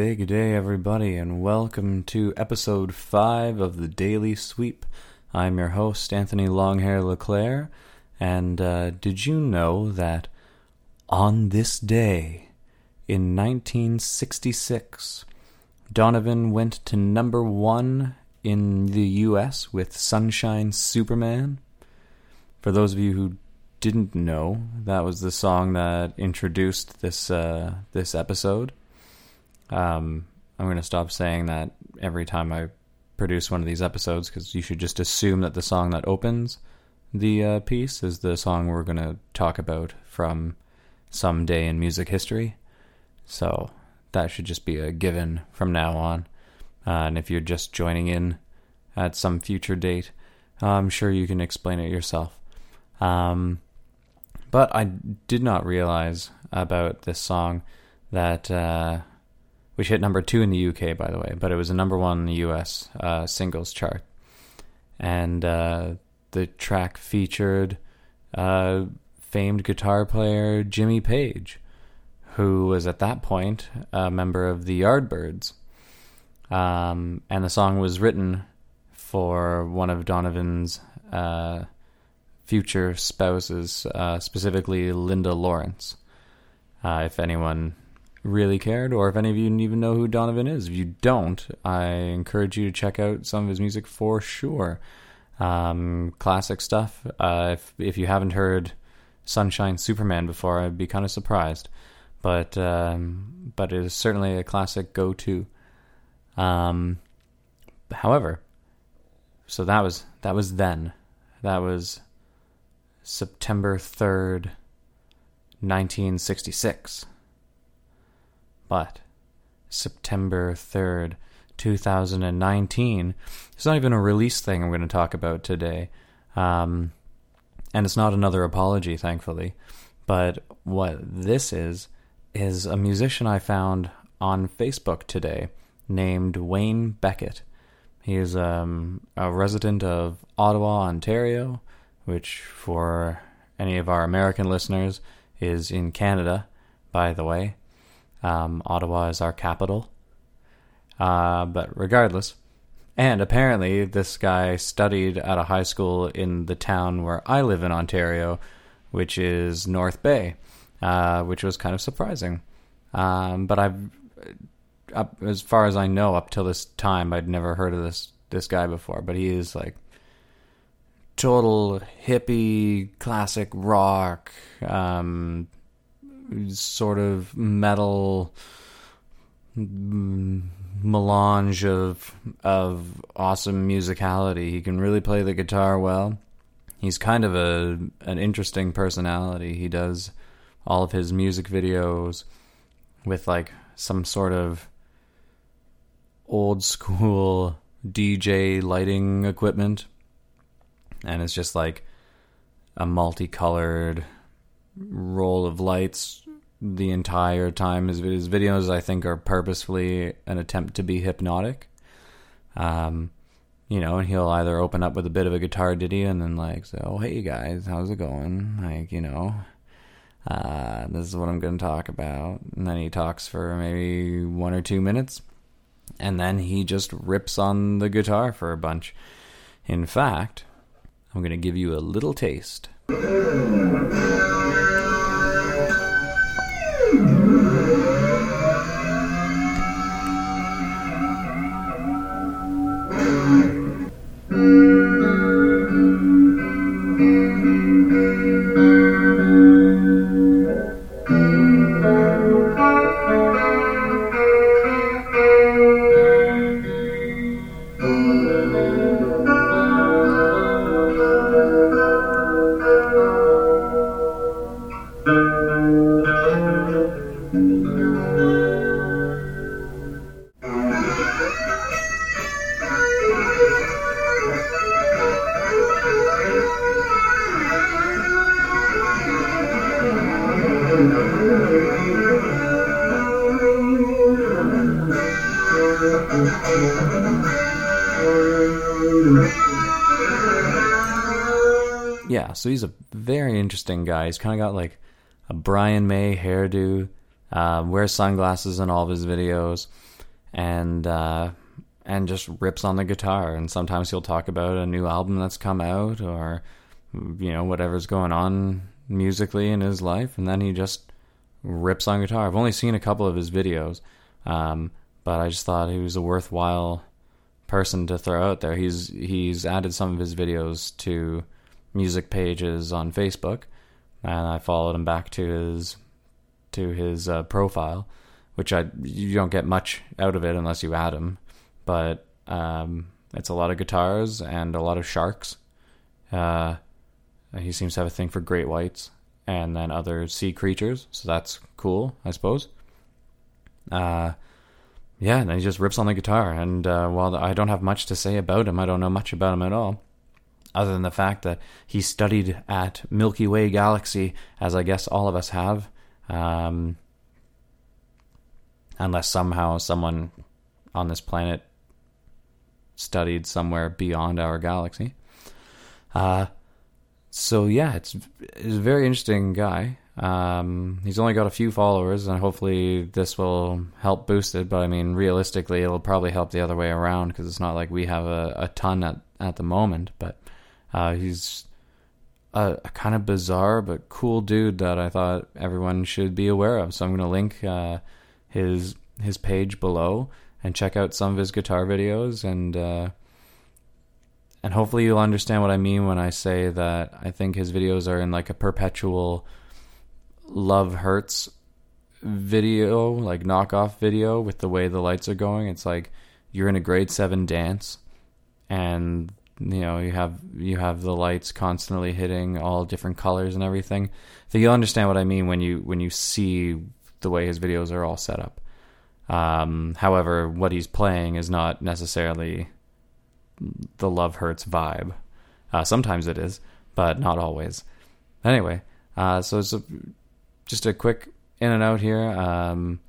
Day, good day, everybody, and welcome to episode 5 of the Daily Sweep. I'm your host, Anthony Longhair LeClaire, and uh, did you know that on this day in 1966, Donovan went to number one in the US with Sunshine Superman? For those of you who didn't know, that was the song that introduced this uh, this episode. Um, I'm going to stop saying that every time I produce one of these episodes because you should just assume that the song that opens the uh, piece is the song we're going to talk about from some day in music history. So that should just be a given from now on. Uh, and if you're just joining in at some future date, I'm sure you can explain it yourself. Um, but I did not realize about this song that uh, which hit number two in the UK, by the way, but it was a number one in the US uh, singles chart. And uh, the track featured uh, famed guitar player Jimmy Page, who was at that point a member of the Yardbirds. Um, and the song was written for one of Donovan's uh, future spouses, uh, specifically Linda Lawrence. Uh, if anyone really cared, or if any of you even know who Donovan is. If you don't, I encourage you to check out some of his music for sure. Um, classic stuff. Uh, if if you haven't heard Sunshine Superman before, I'd be kind of surprised. But um, but it is certainly a classic go to. Um, however, so that was that was then. That was September third, nineteen sixty six. But September 3rd, 2019, it's not even a release thing I'm going to talk about today. Um, and it's not another apology, thankfully. But what this is, is a musician I found on Facebook today named Wayne Beckett. He is um, a resident of Ottawa, Ontario, which for any of our American listeners is in Canada, by the way. Um, Ottawa is our capital. Uh, but regardless, and apparently this guy studied at a high school in the town where I live in Ontario, which is North Bay, uh, which was kind of surprising. Um, but I've, up, as far as I know, up till this time, I'd never heard of this this guy before. But he is like total hippie, classic rock, um, sort of metal mm, melange of of awesome musicality. He can really play the guitar well. He's kind of a an interesting personality. He does all of his music videos with like some sort of old school DJ lighting equipment. And it's just like a multicolored roll of lights the entire time. His, his videos, I think, are purposefully an attempt to be hypnotic. Um, you know, and he'll either open up with a bit of a guitar ditty and then like say, "Oh, hey guys, how's it going?" Like, you know, uh, this is what I'm going to talk about. And then he talks for maybe one or two minutes, and then he just rips on the guitar for a bunch. In fact, I'm going to give you a little taste. Thank you. Yeah, so he's a very interesting guy. He's kind of got like a Brian May hairdo, uh, wears sunglasses in all of his videos, and uh, and just rips on the guitar. And sometimes he'll talk about a new album that's come out, or you know whatever's going on musically in his life, and then he just rips on guitar. I've only seen a couple of his videos, um, but I just thought he was a worthwhile person to throw out there. He's he's added some of his videos to music pages on Facebook, and I followed him back to his to his uh, profile, which I you don't get much out of it unless you add him, but um, it's a lot of guitars and a lot of sharks. Uh, he seems to have a thing for great whites and then other sea creatures, so that's cool, I suppose. Uh, yeah, and he just rips on the guitar. And uh, while I don't have much to say about him, I don't know much about him at all, other than the fact that he studied at Milky Way Galaxy, as I guess all of us have. Um, unless somehow someone on this planet studied somewhere beyond our galaxy. Uh, so yeah, it's, a very interesting guy. Um, he's only got a few followers, and hopefully this will help boost it. But I mean, realistically, it'll probably help the other way around because it's not like we have a, a ton at at the moment. But uh, he's a, a, kind of bizarre but cool dude that I thought everyone should be aware of. So I'm going to link uh, his his page below and check out some of his guitar videos and. Uh, and hopefully you'll understand what I mean when I say that I think his videos are in like a perpetual love hurts video, like knockoff video with the way the lights are going. It's like you're in a grade 7 dance and you know, you have you have the lights constantly hitting all different colors and everything. So you'll understand what I mean when you when you see the way his videos are all set up. Um, however, what he's playing is not necessarily the love hurts vibe. Uh, sometimes it is, but not always. Anyway, uh, so it's a, just a quick in and out here. Um,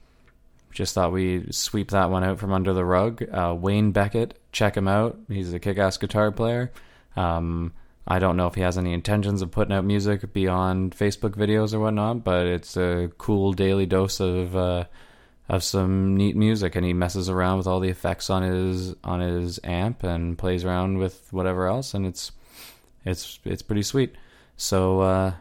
just thought we'd sweep that one out from under the rug. Uh, Wayne Beckett, check him out. He's a kick ass guitar player. Um, I don't know if he has any intentions of putting out music beyond Facebook videos or whatnot, but it's a cool daily dose of uh, of some neat music and he messes around with all the effects on his on his amp and plays around with whatever else and it's it's it's pretty sweet. So uh,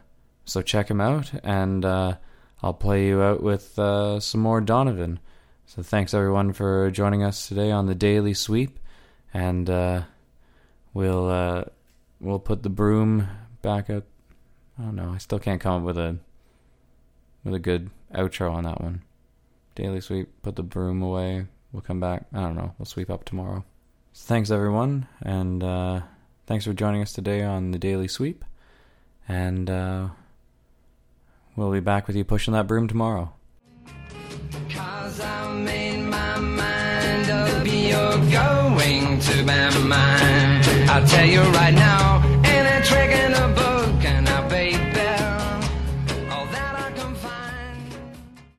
so check him out and uh, I'll play you out with uh, some more Donovan. So thanks everyone for joining us today on the daily sweep and uh, we'll uh, we'll put the broom back up. I don't know. I still can't come up with a with a good outro on that one daily sweep, put the broom away. We'll come back. I don't know. We'll sweep up tomorrow. So thanks, everyone. And uh, thanks for joining us today on the daily sweep. And uh, we'll be back with you pushing that broom tomorrow. I'll tell you right now.